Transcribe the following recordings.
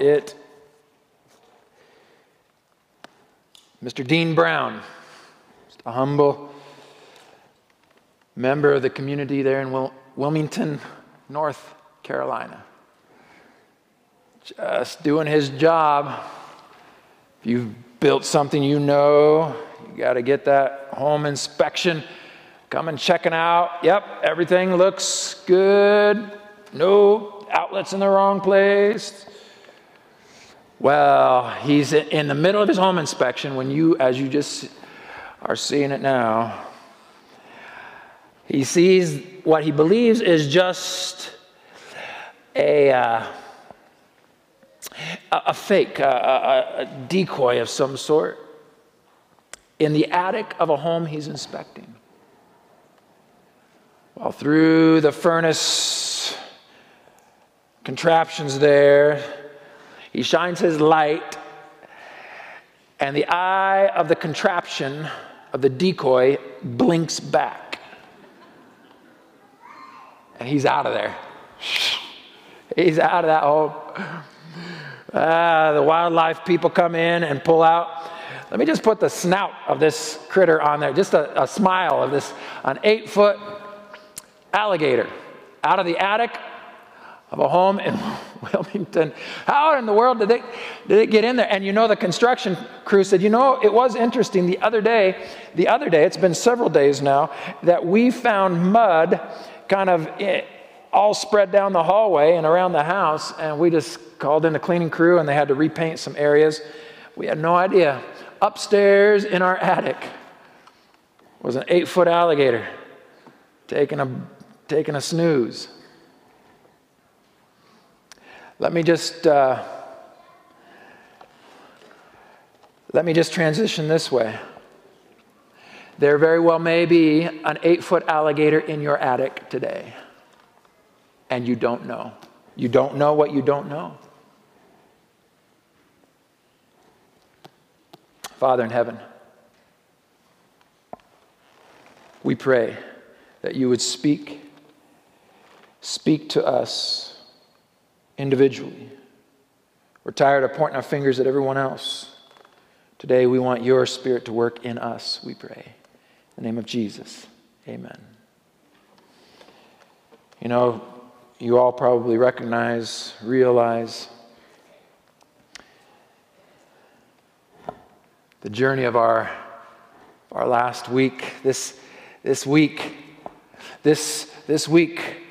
it. Mr. Dean Brown, just a humble member of the community there in Wil- Wilmington, North Carolina. Just doing his job. If you've built something you know, you got to get that home inspection. Come and checking out. Yep, everything looks good. No outlets in the wrong place. Well, he's in the middle of his home inspection when you, as you just are seeing it now, he sees what he believes is just a, uh, a fake, a, a, a decoy of some sort in the attic of a home he's inspecting. While through the furnace contraptions there, he shines his light, and the eye of the contraption of the decoy blinks back. And he's out of there. He's out of that hole. Ah, the wildlife people come in and pull out. Let me just put the snout of this critter on there, just a, a smile of this, an eight foot alligator out of the attic of a home in Wilmington. How in the world did they, did it get in there? And you know, the construction crew said, you know, it was interesting the other day, the other day, it's been several days now, that we found mud kind of eh, all spread down the hallway and around the house, and we just called in the cleaning crew and they had to repaint some areas. We had no idea. Upstairs in our attic was an eight foot alligator taking a, taking a snooze. Let me just uh, let me just transition this way. There very well may be an eight foot alligator in your attic today, and you don't know. You don't know what you don't know. Father in heaven, we pray that you would speak, speak to us individually. We're tired of pointing our fingers at everyone else. Today, we want your spirit to work in us, we pray. In the name of Jesus, amen. You know, you all probably recognize, realize the journey of our, our last week. This, this week, this, this week,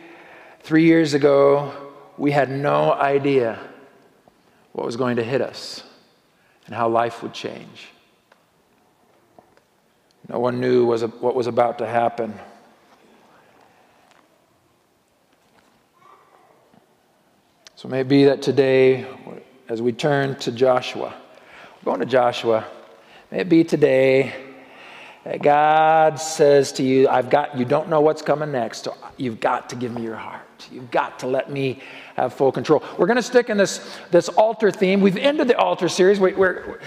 three years ago, we had no idea what was going to hit us and how life would change. No one knew what was about to happen. So maybe that today, as we turn to Joshua, going to Joshua, may it be today God says to you, I've got, you don't know what's coming next, so you've got to give me your heart. You've got to let me have full control. We're going to stick in this, this altar theme. We've ended the altar series. We, we're,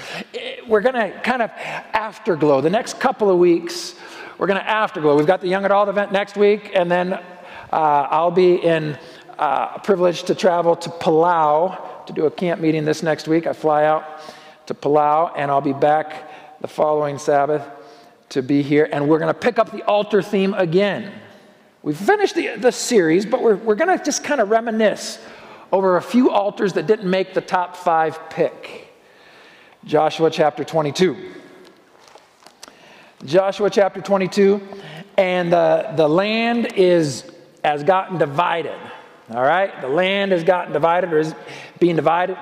we're going to kind of afterglow. The next couple of weeks, we're going to afterglow. We've got the Young Adult event next week, and then uh, I'll be in uh, privilege to travel to Palau to do a camp meeting this next week. I fly out to Palau, and I'll be back the following Sabbath to be here. And we're going to pick up the altar theme again. We've finished the, the series, but we're, we're going to just kind of reminisce over a few altars that didn't make the top five pick. Joshua chapter 22. Joshua chapter 22, and the, the land is has gotten divided. All right, the land has gotten divided or is being divided,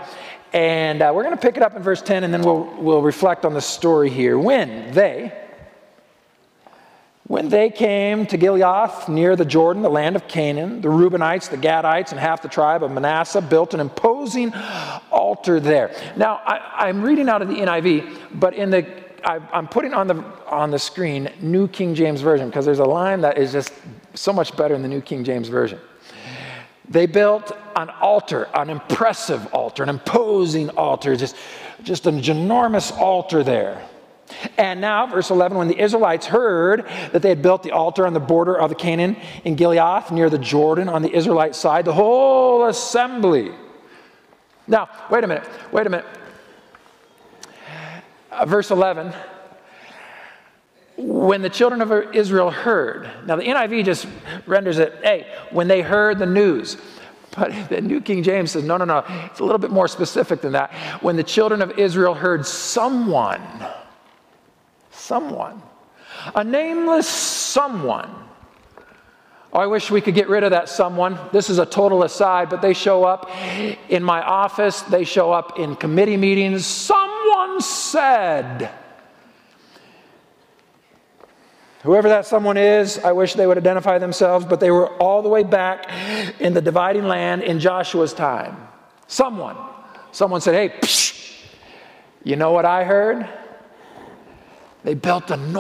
and uh, we're going to pick it up in verse 10, and then we'll we'll reflect on the story here. When they, when they came to Gilead, near the Jordan, the land of Canaan, the Reubenites, the Gadites, and half the tribe of Manasseh built an imposing altar there. Now, I, am reading out of the NIV, but in the I, I'm putting on the on the screen New King James Version because there's a line that is just so much better in the New King James Version. They built an altar, an impressive altar, an imposing altar, just, just an enormous altar there. And now, verse 11, when the Israelites heard that they had built the altar on the border of the Canaan in Gilead near the Jordan on the Israelite side, the whole assembly. Now, wait a minute, wait a minute. Uh, verse 11 when the children of Israel heard. Now, the NIV just renders it, hey, when they heard the news. But the New King James says, no, no, no, it's a little bit more specific than that. When the children of Israel heard someone, someone, a nameless someone. Oh, I wish we could get rid of that someone. This is a total aside, but they show up in my office, they show up in committee meetings. Someone said, Whoever that someone is, I wish they would identify themselves, but they were all the way back in the dividing land in Joshua's time. Someone, someone said, Hey, psh, you know what I heard? They built an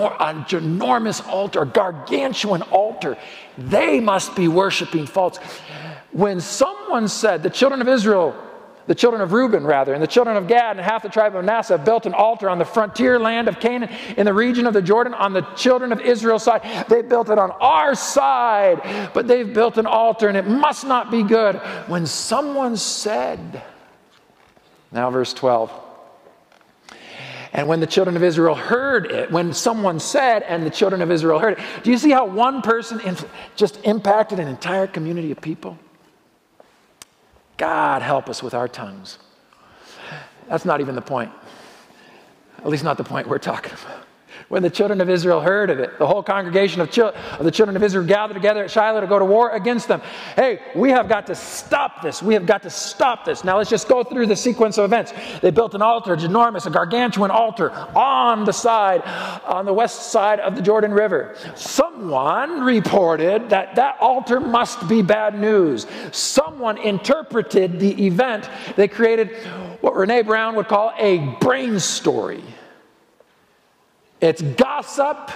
enormous altar, a gargantuan altar. They must be worshiping false. When someone said, the children of Israel the children of Reuben, rather, and the children of Gad and half the tribe of Manasseh built an altar on the frontier land of Canaan in the region of the Jordan on the children of Israel's side. They built it on our side, but they've built an altar and it must not be good. When someone said, now verse 12. And when the children of Israel heard it, when someone said, and the children of Israel heard it, do you see how one person just impacted an entire community of people? God help us with our tongues. That's not even the point. At least, not the point we're talking about. When the children of Israel heard of it, the whole congregation of, chil- of, the children of Israel gathered together at Shiloh to go to war against them. Hey, we have got to stop this. We have got to stop this. Now let's just go through the sequence of events. They built an altar, enormous, a gargantuan altar on the side, on the west side of the Jordan River. Someone reported that that altar must be bad news. Someone interpreted the event. They created what Brené Brown would call a brain story. It's gossip,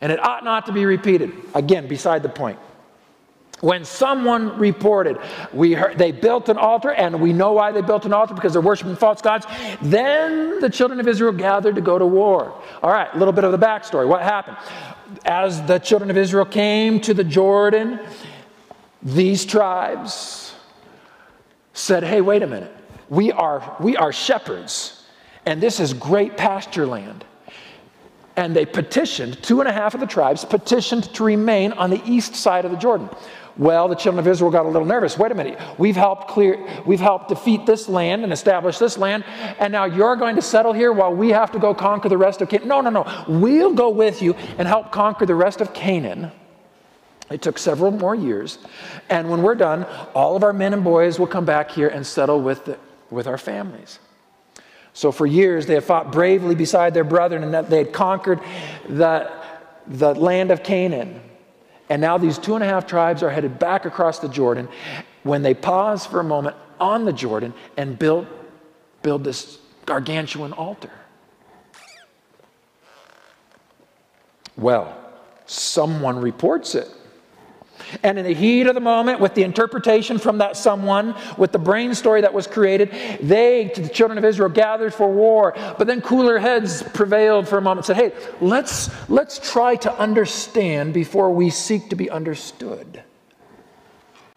and it ought not to be repeated. Again, beside the point. When someone reported, we heard, they built an altar, and we know why they built an altar because they're worshiping false gods. Then the children of Israel gathered to go to war. All right, a little bit of the backstory. What happened? As the children of Israel came to the Jordan, these tribes said, Hey, wait a minute. We are, we are shepherds, and this is great pasture land and they petitioned, two and a half of the tribes petitioned to remain on the east side of the Jordan. Well, the children of Israel got a little nervous. Wait a minute. We've helped clear, we've helped defeat this land and establish this land, and now you're going to settle here while we have to go conquer the rest of Canaan. No, no, no. We'll go with you and help conquer the rest of Canaan. It took several more years. And when we're done, all of our men and boys will come back here and settle with, the, with our families. So for years they had fought bravely beside their brethren and that they had conquered the, the land of Canaan. And now these two and a half tribes are headed back across the Jordan when they pause for a moment on the Jordan and build, build this gargantuan altar. Well, someone reports it. And in the heat of the moment, with the interpretation from that someone, with the brain story that was created, they, the children of Israel, gathered for war. But then cooler heads prevailed for a moment and said, hey, let's, let's try to understand before we seek to be understood.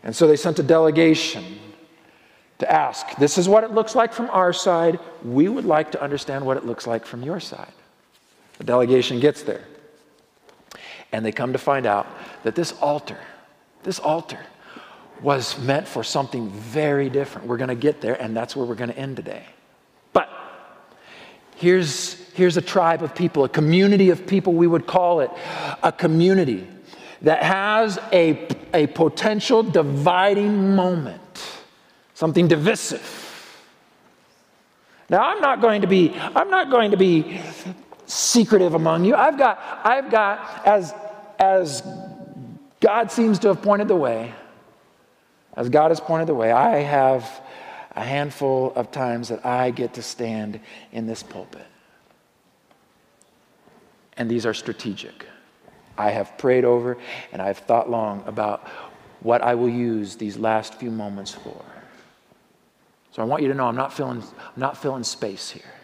And so they sent a delegation to ask, this is what it looks like from our side. We would like to understand what it looks like from your side. The delegation gets there. And they come to find out that this altar, this altar was meant for something very different. We're going to get there, and that's where we're going to end today. But here's, here's a tribe of people, a community of people, we would call it a community that has a, a potential dividing moment, something divisive. Now, I'm not going to be, I'm not going to be secretive among you. I've got, I've got, as, as God seems to have pointed the way. As God has pointed the way, I have a handful of times that I get to stand in this pulpit. And these are strategic. I have prayed over and I've thought long about what I will use these last few moments for. So I want you to know I'm not filling, I'm not filling space here.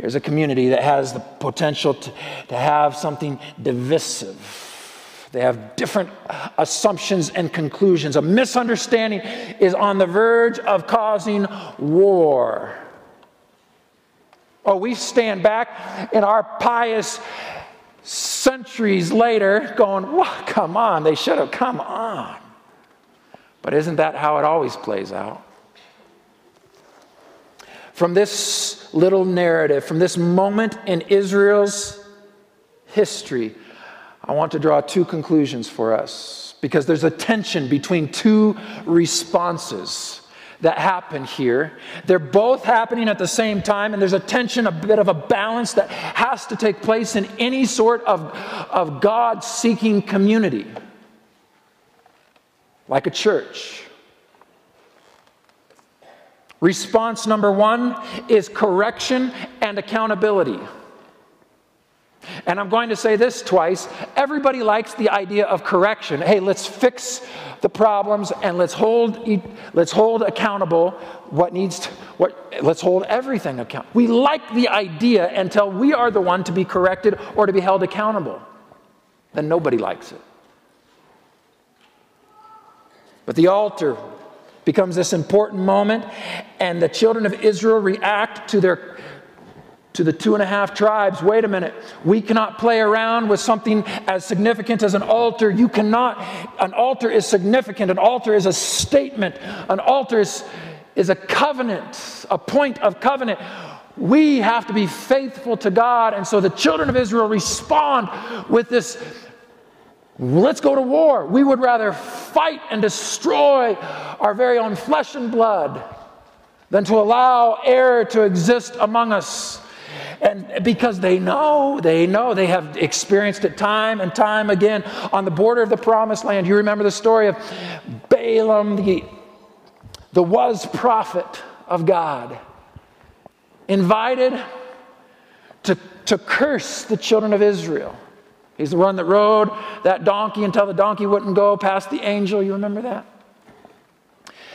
Here's a community that has the potential to, to have something divisive. They have different assumptions and conclusions. A misunderstanding is on the verge of causing war. Oh, we stand back in our pious centuries later going, well, come on, they should have come on. But isn't that how it always plays out? From this little narrative, from this moment in Israel's history, I want to draw two conclusions for us because there's a tension between two responses that happen here. They're both happening at the same time, and there's a tension, a bit of a balance that has to take place in any sort of, of God seeking community, like a church. Response number one is correction and accountability. And I'm going to say this twice. Everybody likes the idea of correction. Hey, let's fix the problems and let's hold let's hold accountable what needs to, what let's hold everything account. We like the idea until we are the one to be corrected or to be held accountable. Then nobody likes it. But the altar becomes this important moment, and the children of Israel react to their to the two and a half tribes. Wait a minute. We cannot play around with something as significant as an altar. You cannot an altar is significant. An altar is a statement. An altar is, is a covenant a point of covenant. We have to be faithful to god. And so the children of israel respond with this Let's go to war. We would rather fight and destroy our very own flesh and blood than to allow error to exist among us. And because they know, they know, they have experienced it time and time again on the border of the promised land. You remember the story of Balaam, the, the was prophet of God, invited to, to curse the children of Israel. He's the one that rode that donkey until the donkey wouldn't go past the angel. You remember that?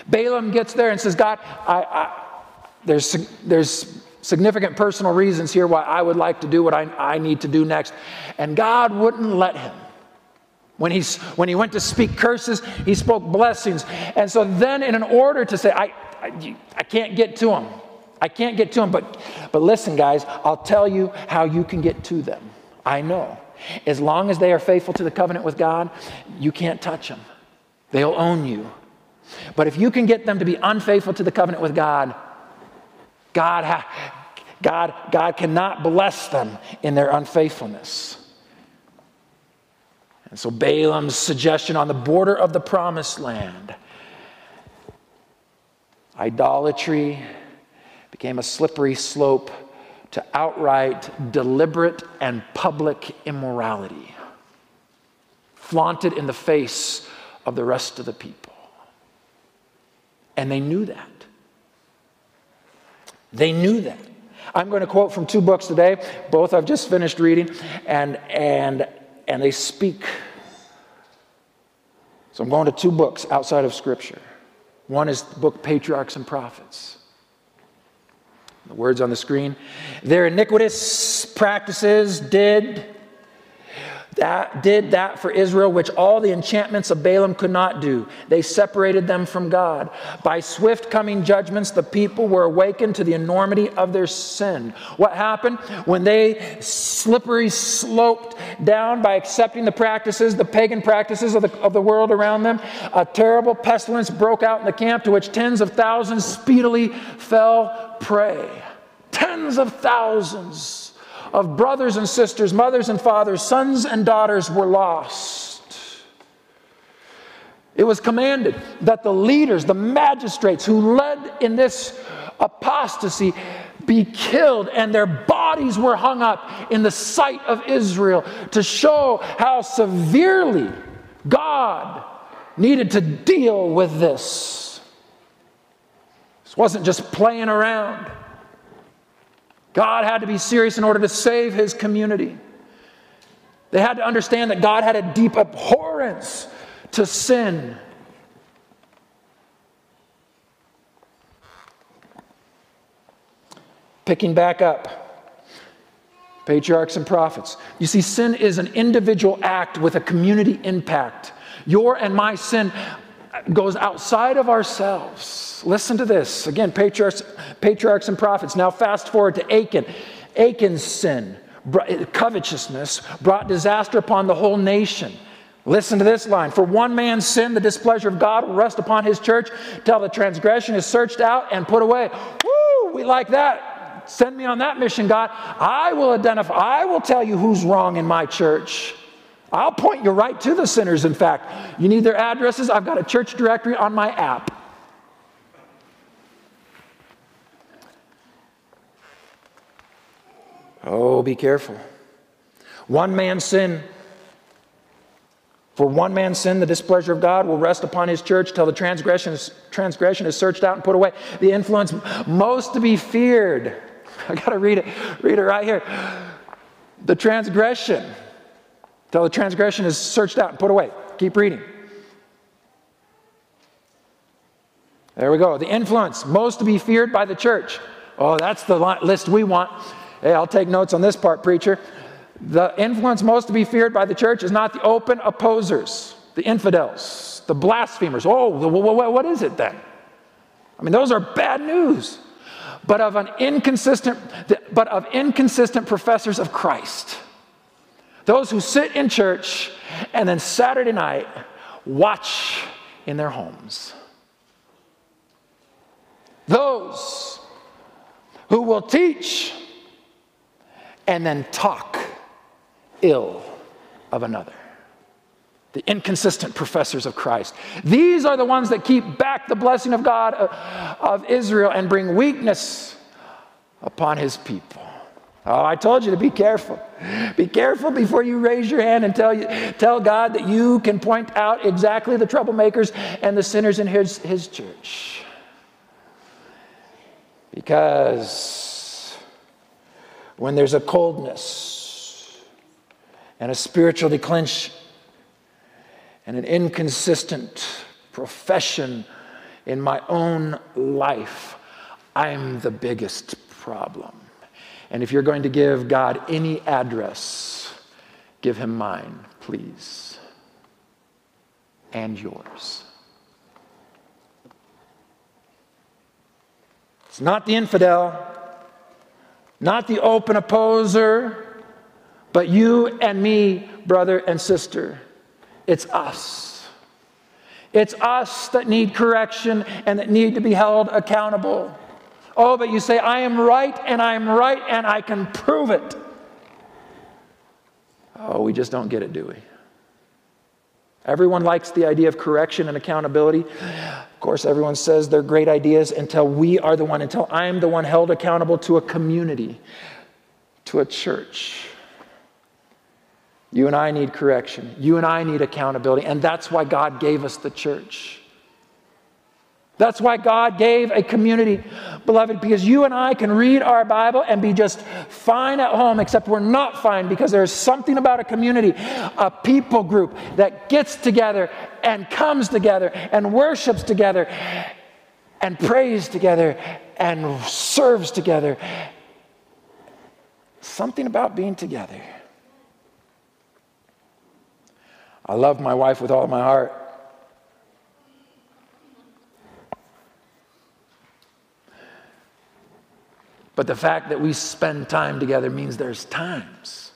Balaam gets there and says, God, I, I, there's, there's significant personal reasons here why I would like to do what I, I need to do next. And God wouldn't let him. When, he's, when he went to speak curses, he spoke blessings. And so then, in an order to say, I, I, I can't get to him, I can't get to him, but, but listen, guys, I'll tell you how you can get to them. I know. As long as they are faithful to the covenant with God, you can't touch them. They'll own you. But if you can get them to be unfaithful to the covenant with God, God, ha- God, God cannot bless them in their unfaithfulness. And so Balaam's suggestion on the border of the promised land idolatry became a slippery slope to outright, deliberate, and public immorality, flaunted in the face of the rest of the people. And they knew that. They knew that. I'm going to quote from two books today. Both I've just finished reading, and, and, and they speak. So I'm going to two books outside of Scripture. One is the book Patriarchs and Prophets. The words on the screen. Their iniquitous practices did that did that for Israel, which all the enchantments of Balaam could not do. They separated them from God. By swift coming judgments, the people were awakened to the enormity of their sin. What happened? When they slippery sloped down by accepting the practices, the pagan practices of the, of the world around them, a terrible pestilence broke out in the camp to which tens of thousands speedily fell prey. Tens of thousands of brothers and sisters, mothers and fathers, sons and daughters were lost. It was commanded that the leaders, the magistrates who led in this apostasy, be killed, and their bodies were hung up in the sight of Israel to show how severely God needed to deal with this. This wasn't just playing around. God had to be serious in order to save his community. They had to understand that God had a deep abhorrence to sin. Picking back up, patriarchs and prophets. You see, sin is an individual act with a community impact. Your and my sin goes outside of ourselves. Listen to this. Again, patriarchs, patriarchs and prophets. Now, fast forward to Achan. Achan's sin, covetousness, brought disaster upon the whole nation. Listen to this line For one man's sin, the displeasure of God will rest upon his church till the transgression is searched out and put away. Woo! We like that. Send me on that mission, God. I will identify, I will tell you who's wrong in my church. I'll point you right to the sinners, in fact. You need their addresses? I've got a church directory on my app. Oh, be careful. One man's sin for one man's sin, the displeasure of God will rest upon his church till the transgression is, transgression is searched out and put away. The influence most to be feared. I got to read it, read it right here. The transgression, till the transgression is searched out and put away. Keep reading. There we go. The influence most to be feared by the church. Oh, that's the list we want. Hey, I'll take notes on this part, preacher. The influence most to be feared by the church is not the open opposers, the infidels, the blasphemers. Oh, what is it then? I mean, those are bad news. But of an inconsistent, but of inconsistent professors of Christ. Those who sit in church and then Saturday night watch in their homes. Those who will teach and then talk ill of another. The inconsistent professors of Christ. These are the ones that keep back the blessing of God uh, of Israel and bring weakness upon his people. Oh, I told you to be careful. Be careful before you raise your hand and tell, you, tell God that you can point out exactly the troublemakers and the sinners in his, his church. Because when there's a coldness, and a spiritual declension and an inconsistent profession in my own life, I'm the biggest problem. And if you're going to give God any address, give him mine, please, and yours. It's not the infidel, not the open opposer but you and me, brother and sister, it's us. It's us that need correction and that need to be held accountable. Oh, but you say, I am right and I am right and I can prove it. Oh, we just don't get it, do we? Everyone likes the idea of correction and accountability. Of course, everyone says they're great ideas until we are the one, until I'm the one held accountable to a community, to a church. You and I need correction. You and I need accountability. And that's why God gave us the church. That's why God gave a community, beloved, because you and I can read our Bible and be just fine at home, except we're not fine because there's something about a community, a people group that gets together and comes together and worships together and prays together and serves together. Something about being together. I love my wife with all my heart. But the fact that we spend time together means there's times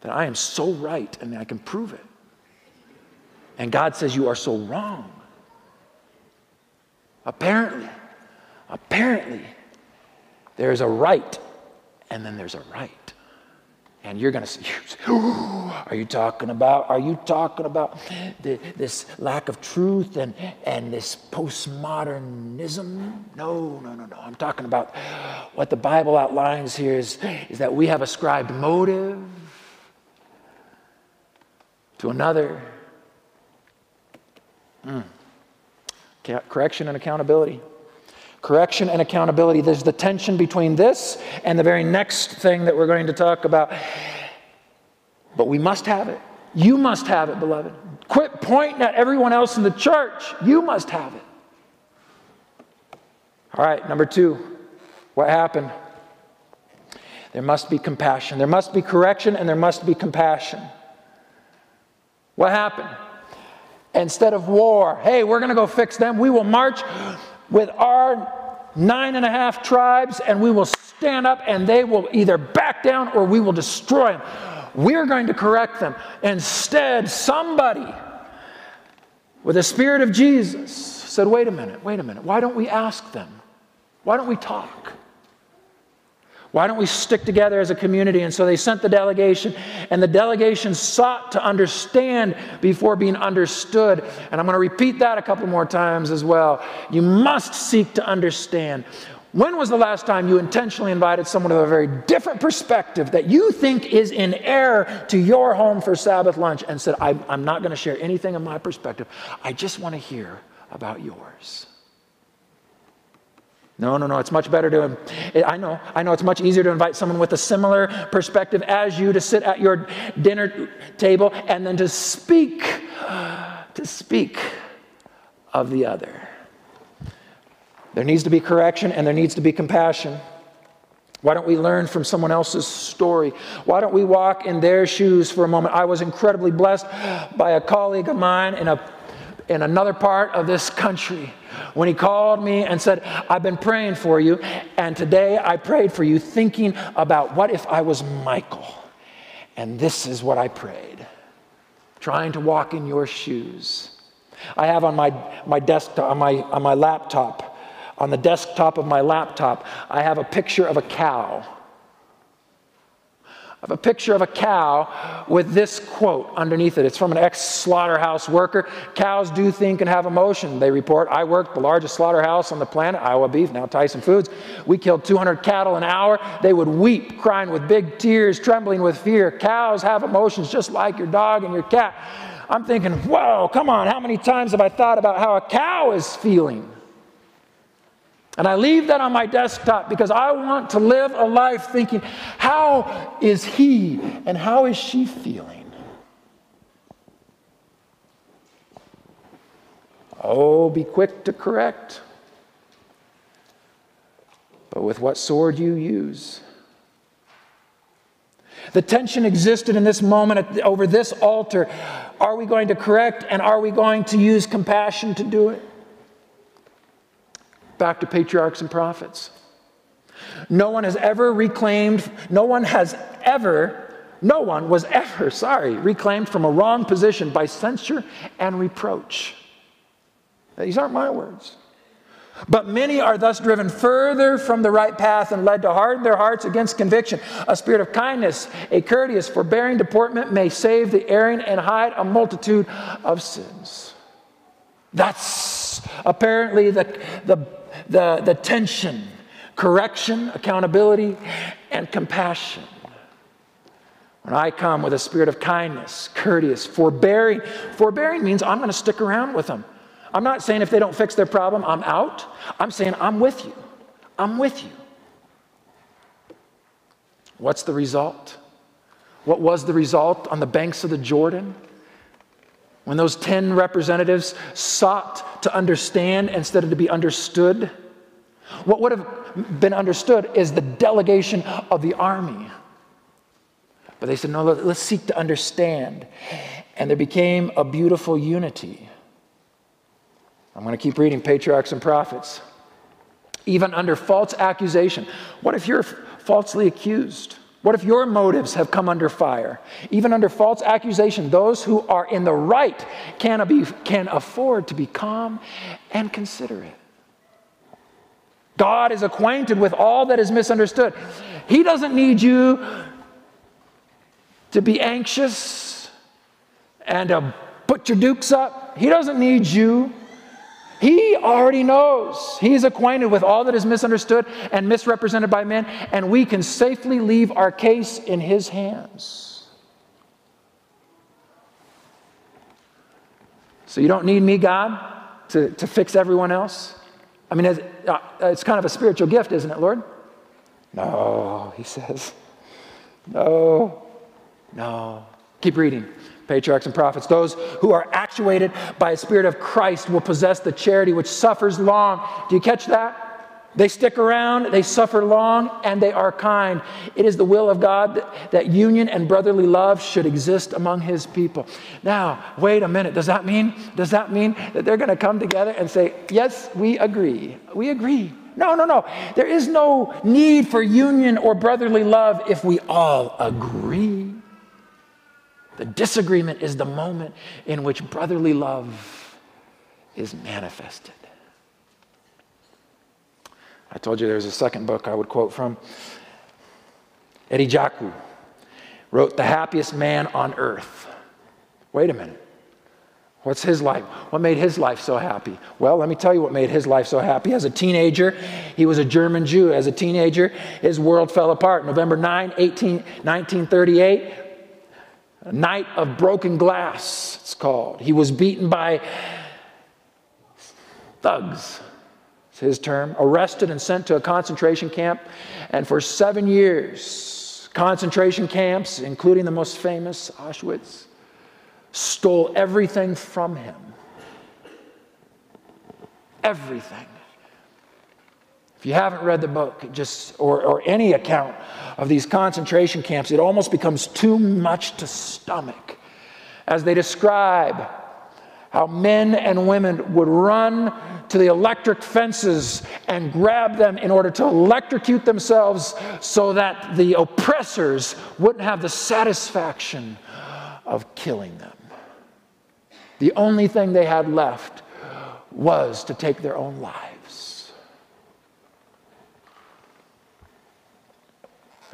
that I am so right and I can prove it. And God says, You are so wrong. Apparently, apparently, there's a right and then there's a right. And you're going to say, Are you talking about? Are you talking about the, this lack of truth and, and this postmodernism? No, no, no, no. I'm talking about what the Bible outlines here is, is that we have ascribed motive to another. Mm. Correction and accountability. Correction and accountability. There's the tension between this and the very next thing that we're going to talk about. But we must have it. You must have it, beloved. Quit pointing at everyone else in the church. You must have it. All right, number two, what happened? there must be compassion. There must be correction and there must be compassion. What happened? Instead of war, hey, we're going to go fix them, we will march with our nine and a half tribes and we will stand up and they will either back down or we will destroy them. We're going to correct them. Instead, somebody with the Spirit of Jesus said, wait a minute, wait a minute. Why don't we ask them? Why don't we talk? Why don't we stick together as a community? And so they sent the delegation, and the delegation sought to understand before being understood. And I'm going to repeat that a couple more times as well. You must seek to understand. When was the last time you intentionally invited someone with a very different perspective that you think is in error to your home for Sabbath lunch and said, I'm not going to share anything of my perspective. I just want to hear about yours? No, no, no. It's much better to, I know, I know it's much easier to invite someone with a similar perspective as you to sit at your dinner table and then to speak, to speak of the other. There needs to be correction and there needs to be compassion. Why don't we learn from someone else's story? Why don't we walk in their shoes for a moment? I was incredibly blessed by a colleague of mine in a in another part of this country when he called me and said, I've been praying for you, and today I prayed for you, thinking about what if I was Michael? And this is what I prayed trying to walk in your shoes. I have on my, my desktop, on my, on my laptop, on the desktop of my laptop, I have a picture of a cow of a picture of a cow with this quote underneath it. It's from an ex slaughterhouse worker. Cows do think and have emotion, they report. I worked the largest slaughterhouse on the planet, Iowa Beef, now Tyson Foods. We killed 200 cattle an hour. They would weep, crying with big tears, trembling with fear. Cows have emotions just like your dog and your cat. I'm thinking, whoa, come on, how many times have I thought about how a cow is feeling? And I leave that on my desktop because I want to live a life thinking, how is he and how is she feeling? Oh, be quick to correct. But with what sword you use. The tension existed in this moment over this altar. Are we going to correct and are we going to use compassion to do it? Back to patriarchs and prophets. No one has ever reclaimed, no one has ever, no one was ever, sorry, reclaimed from a wrong position by censure and reproach. These aren't my words. But many are thus driven further from the right path and led to harden their hearts against conviction. A spirit of kindness, a courteous, forbearing deportment may save the erring and hide a multitude of sins. That's apparently the, the the, the tension correction, accountability, and compassion. When I come with a spirit of kindness, courteous, forbearing, forbearing means I'm going to stick around with them. I'm not saying if they don't fix their problem, I'm out. I'm saying I'm with you. I'm with you. What's the result? What was the result on the banks of the Jordan? When those 10 representatives sought to understand instead of to be understood, what would have been understood is the delegation of the army. But they said, no, let's seek to understand. And there became a beautiful unity. I'm going to keep reading Patriarchs and Prophets. Even under false accusation. What if you're falsely accused? What if your motives have come under fire? Even under false accusation, those who are in the right can, be, can afford to be calm and considerate. God is acquainted with all that is misunderstood. He doesn't need you to be anxious and to put your dukes up. He doesn't need you he already knows. He's acquainted with all that is misunderstood and misrepresented by men, and we can safely leave our case in His hands. So you don't need me, God, to, to fix everyone else? I mean, it's, uh, kind of a spiritual gift, isn't it, Lord? No, he says. No, no. Keep reading patriarchs and prophets. Those who are actuated by a spirit of Christ will possess the charity which suffers long. Do you catch that? They stick around, they suffer long, and they are kind. It is the will of God that union and brotherly love should exist among his people. Now, wait a minute. Does that mean does that mean that they're going to come together and say, "Yes, we agree. We agree." No, no, no. There is no need for union or brotherly love if we all agree. The disagreement is the moment in which brotherly love is manifested. I told you there was a second book I would quote from. Eddie Jaku wrote The Happiest Man on Earth. Wait a minute. What's his life? What made his life so happy? Well, let me tell you what made his life so happy. As a teenager, he was a German Jew. As a teenager, his world fell apart. November 9, 18, 1938, a night of broken glass, it's called. He was beaten by thugs his term, arrested and sent to a concentration camp. And for seven years, concentration camps, including the most famous, Auschwitz, stole everything from him. Everything. If you haven't read the book, just or, or any account of these concentration camps, it almost becomes too much to stomach as they describe how men and women would run to the electric fences and grab them in order to electrocute themselves so that the oppressors wouldn't have the satisfaction of killing them. The only thing they had left was to take their own lives.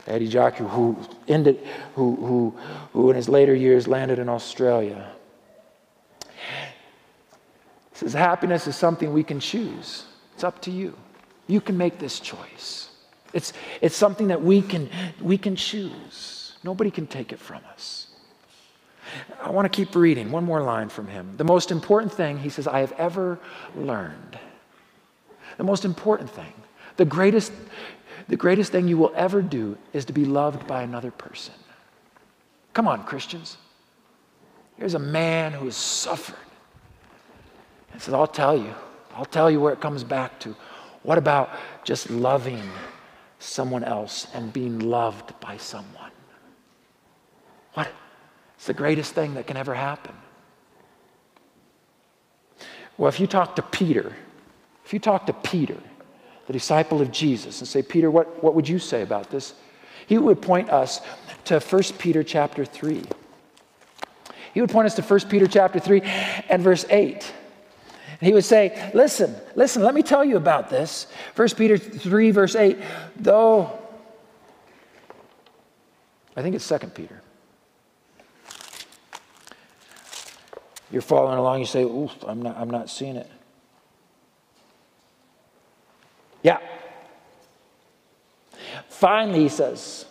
Eddie Jaku, who ended, who, who, who in his later years landed in Australia, says happiness is something we can choose. It's up to you. You can make this choice. It's, it's something that we can, we can choose. Nobody can take it from us. I want to keep reading. One more line from him. The most important thing, he says, I have ever learned. The most important thing, the greatest, the greatest thing you will ever do is to be loved by another person. Come on, Christians. Here's a man who has suffered I says, I'll tell you. I'll tell you where it comes back to. What about just loving someone else and being loved by someone? What? It's the greatest thing that can ever happen. Well, if you talk to Peter, if you talk to Peter, the disciple of Jesus, and say, Peter, what, what would you say about this? He would point us to 1 Peter chapter 3. He would point us to 1 Peter chapter 3 and verse 8. He would say, Listen, listen, let me tell you about this. 1 Peter 3, verse 8, though, I think it's 2 Peter. You're following along, you say, Oof, I'm not, I'm not seeing it. Yeah. Finally, he says,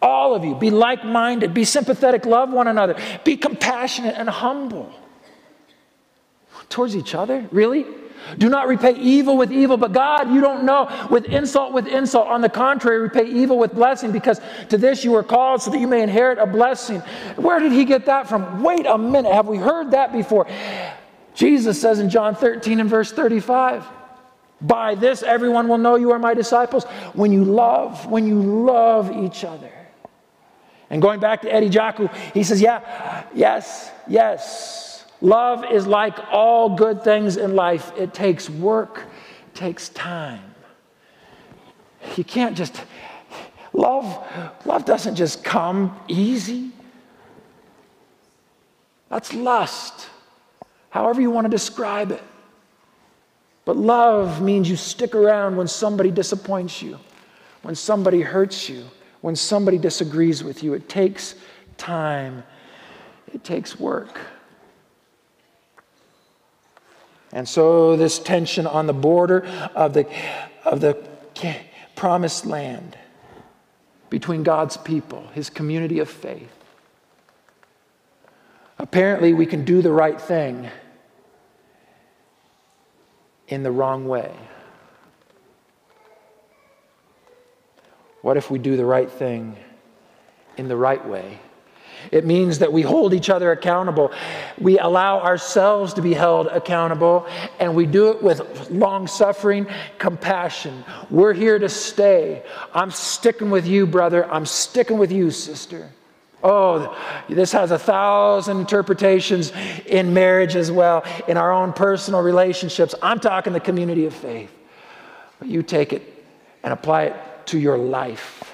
all of you, be like minded, be sympathetic, love one another, be compassionate and humble towards each other? Really? Do not repay evil with evil, but God, you don't know, with insult with insult. On the contrary, repay evil with blessing, because to this you were called so that you may inherit a blessing. Where did he get that from? Wait a minute, have we heard that before? Jesus says in John 13 and verse 35, by this everyone will know you are my disciples when you love, when you love each other. And going back to Eddie Jaku, he says, Yeah, yes, yes. Love is like all good things in life, it takes work, it takes time. You can't just, love, love doesn't just come easy. That's lust, however you want to describe it. But love means you stick around when somebody disappoints you, when somebody hurts you, when somebody disagrees with you. It takes time, it takes work. And so, this tension on the border of the, of the promised land between God's people, his community of faith. Apparently, we can do the right thing in the wrong way. What if we do the right thing in the right way It means that we hold each other accountable. We allow ourselves to be held accountable, and we do it with long suffering, compassion. We're here to stay. I'm sticking with you, brother. I'm sticking with you, sister. Oh, this has a thousand interpretations in marriage as well, in our own personal relationships. I'm talking the community of faith. But you take it and apply it to your life.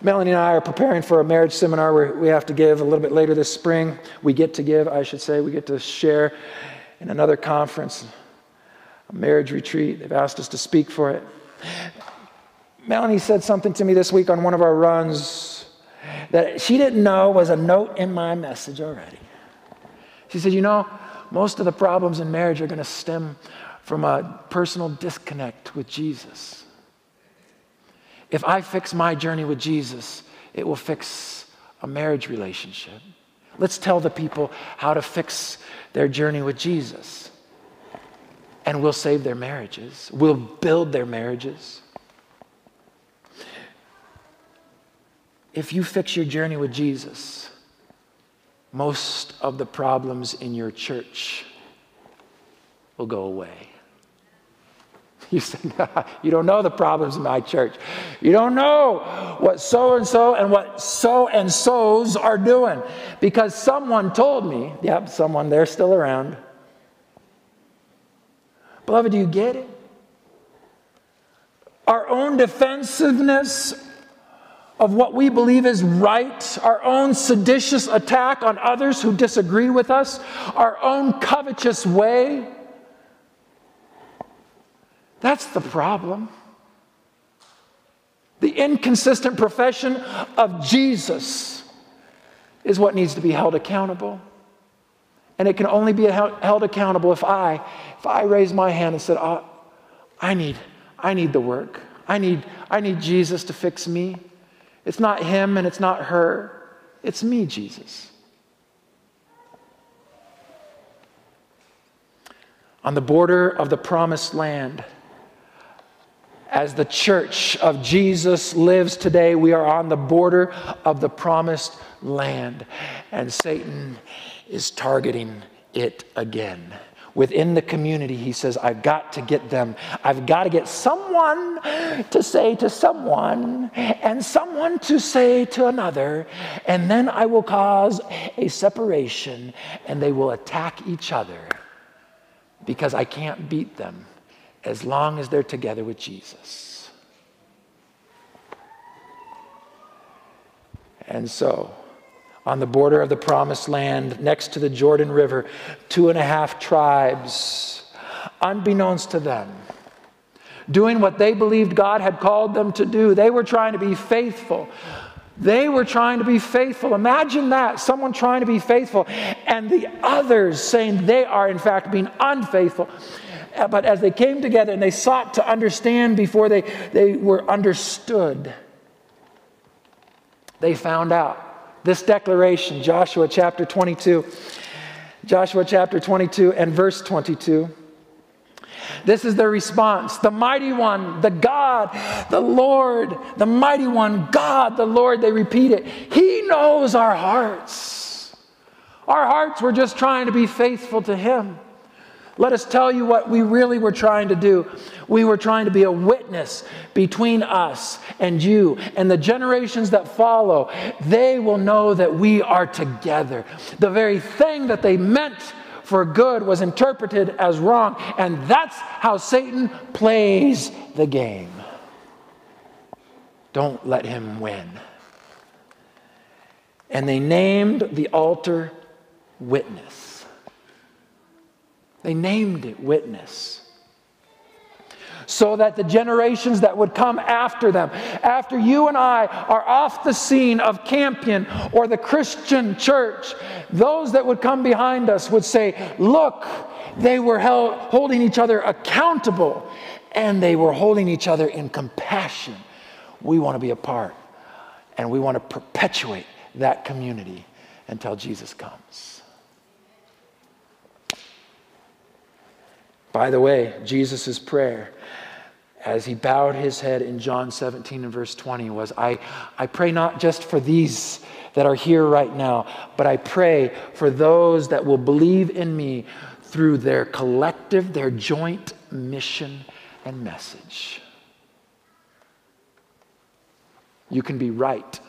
Melanie and I are preparing for a marriage seminar where we have to give a little bit later this spring. We get to give, I should say, we get to share in another conference, a marriage retreat. They've asked us to speak for it. Melanie said something to me this week on one of our runs that she didn't know was a note in my message already. She said, You know, most of the problems in marriage are going to stem from a personal disconnect with Jesus. If I fix my journey with Jesus, it will fix a marriage relationship. Let's tell the people how to fix their journey with Jesus. And we'll save their marriages, we'll build their marriages. If you fix your journey with Jesus, most of the problems in your church will go away. You said, You don't know the problems in my church. You don't know what so and so and what so and so's are doing. Because someone told me, yep, someone, they're still around. Beloved, do you get it? Our own defensiveness of what we believe is right, our own seditious attack on others who disagree with us, our own covetous way that's the problem. The inconsistent profession of Jesus is what needs to be held accountable. And it can only be held accountable if I, if I raise my hand and said, oh, I need, I need the work. I need, I need Jesus to fix me. It's not him and it's not her. It's me, Jesus. On the border of the promised land, as the church of Jesus lives today, we are on the border of the promised land, and Satan is targeting it again. Within the community, he says, I've got to get them. I've got to get someone to say to someone, and someone to say to another, and then I will cause a separation, and they will attack each other because I can't beat them as long as they're together with Jesus. And so, on the border of the promised land, next to the Jordan River, two and a half tribes, unbeknownst to them, doing what they believed God had called them to do. They were trying to be faithful. They were trying to be faithful. Imagine that someone trying to be faithful, and the others saying they are, in fact, being unfaithful. Uh, but as they came together and they sought to understand before they, they were understood, they found out. This declaration, Joshua chapter 22, Joshua chapter 22 and verse 22. This is their response. The mighty one, the God, the Lord, the mighty one, God, the Lord, they repeat it. He knows our hearts. Our hearts were just trying to be faithful to Him. Let us tell you what we really were trying to do. We were trying to be a witness between us and you and the generations that follow. They will know that we are together. The very thing that they meant for good was interpreted as wrong. And that's how Satan plays the game. Don't let him win. And they named the altar witness. They named it witness. So that the generations that would come after them, after you and I are off the scene of Campion or the Christian church, those that would come behind us would say, Look, they were held, holding each other accountable and they were holding each other in compassion. We want to be a part and we want to perpetuate that community until Jesus comes. By the way, Jesus' prayer as he bowed his head in John 17 and verse 20 was I, I pray not just for these that are here right now, but I pray for those that will believe in me through their collective, their joint mission and message. You can be right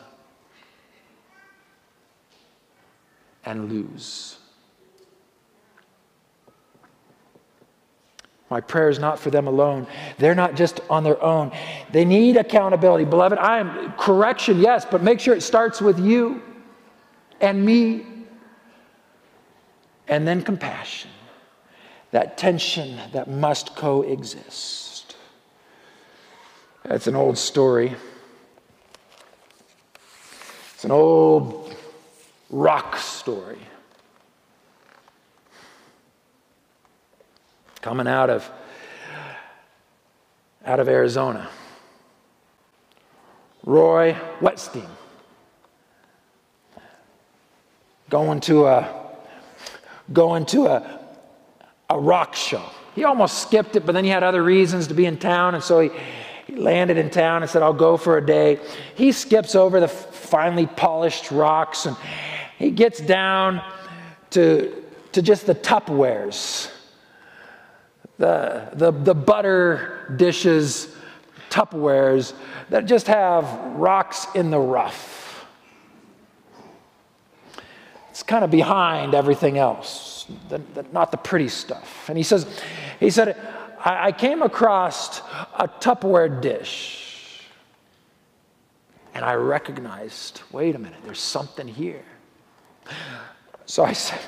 and lose. My prayer is not for them alone. They're not just on their own. They need accountability. Beloved, I am correction, yes, but make sure it starts with you and me. And then compassion. That tension that must coexist. That's an old story. It's an old rock story. Coming out of, out of Arizona. Roy Whetstine going to a going to a, a rock show. He almost skipped it, but then he had other reasons to be in town, and so he, he landed in town and said, I'll go for a day. He skips over the finely polished rocks and he gets down to, to just the Tupperwares, the, the, the butter dishes, Tupperwares that just have rocks in the rough. It's kind of behind everything else, the, the, not the pretty stuff. And he says, he said, I, I came across a Tupperware dish and I recognized wait a minute, there's something here. So I said,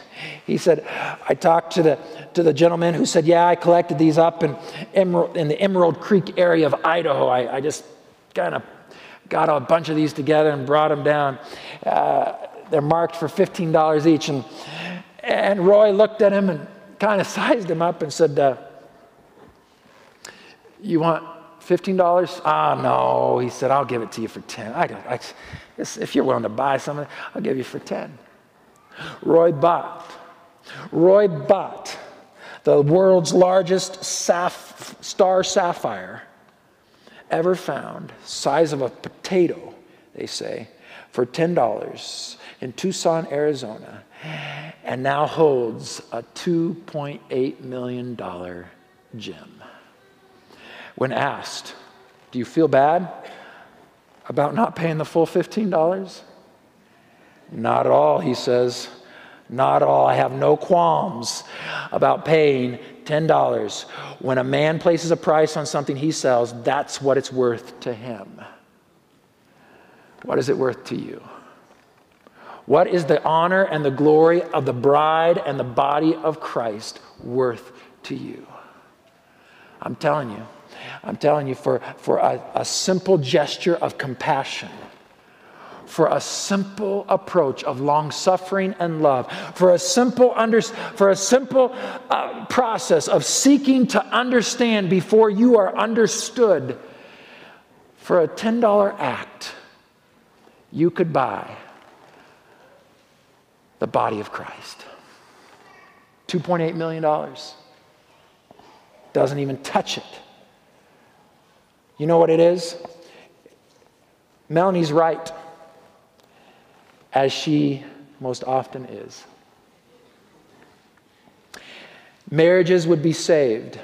he said, I talked to the, to the gentleman who said, Yeah, I collected these up in, Emerald, in the Emerald Creek area of Idaho. I, I just kind of got a bunch of these together and brought them down. Uh, they're marked for $15 each. And, and Roy looked at him and kind of sized him up and said, uh, you want $15? Ah, no. He said, I'll give it to you for 10. I, I, if you're willing to buy something, I'll give you for 10. Roy bought. Roy bought the world's largest saf- star sapphire ever found, size of a potato, they say, for $10 in Tucson, Arizona, and now holds a $2.8 million gem. When asked, Do you feel bad about not paying the full $15? Not all, he says. Not all. I have no qualms about paying $10. When a man places a price on something he sells, that's what it's worth to him. What is it worth to you? What is the honor and the glory of the bride and the body of Christ worth to you? I'm telling you, I'm telling you, for, for a, a simple gesture of compassion, for a simple approach of long suffering and love, for a simple, under, for a simple uh, process of seeking to understand before you are understood, for a $10 act, you could buy the body of Christ. $2.8 million. Doesn't even touch it. You know what it is? Melanie's right, as she most often is. Marriages would be saved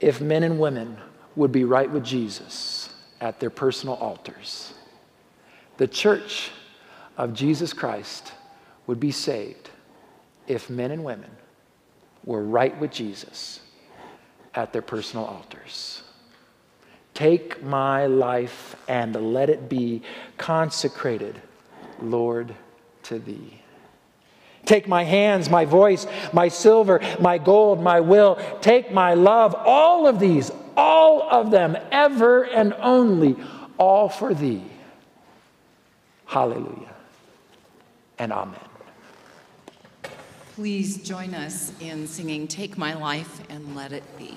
if men and women would be right with Jesus at their personal altars. The church of Jesus Christ would be saved if men and women were right with Jesus at their personal altars. Take my life and let it be consecrated, Lord, to thee. Take my hands, my voice, my silver, my gold, my will. Take my love, all of these, all of them, ever and only, all for thee. Hallelujah and amen. Please join us in singing Take My Life and Let It Be.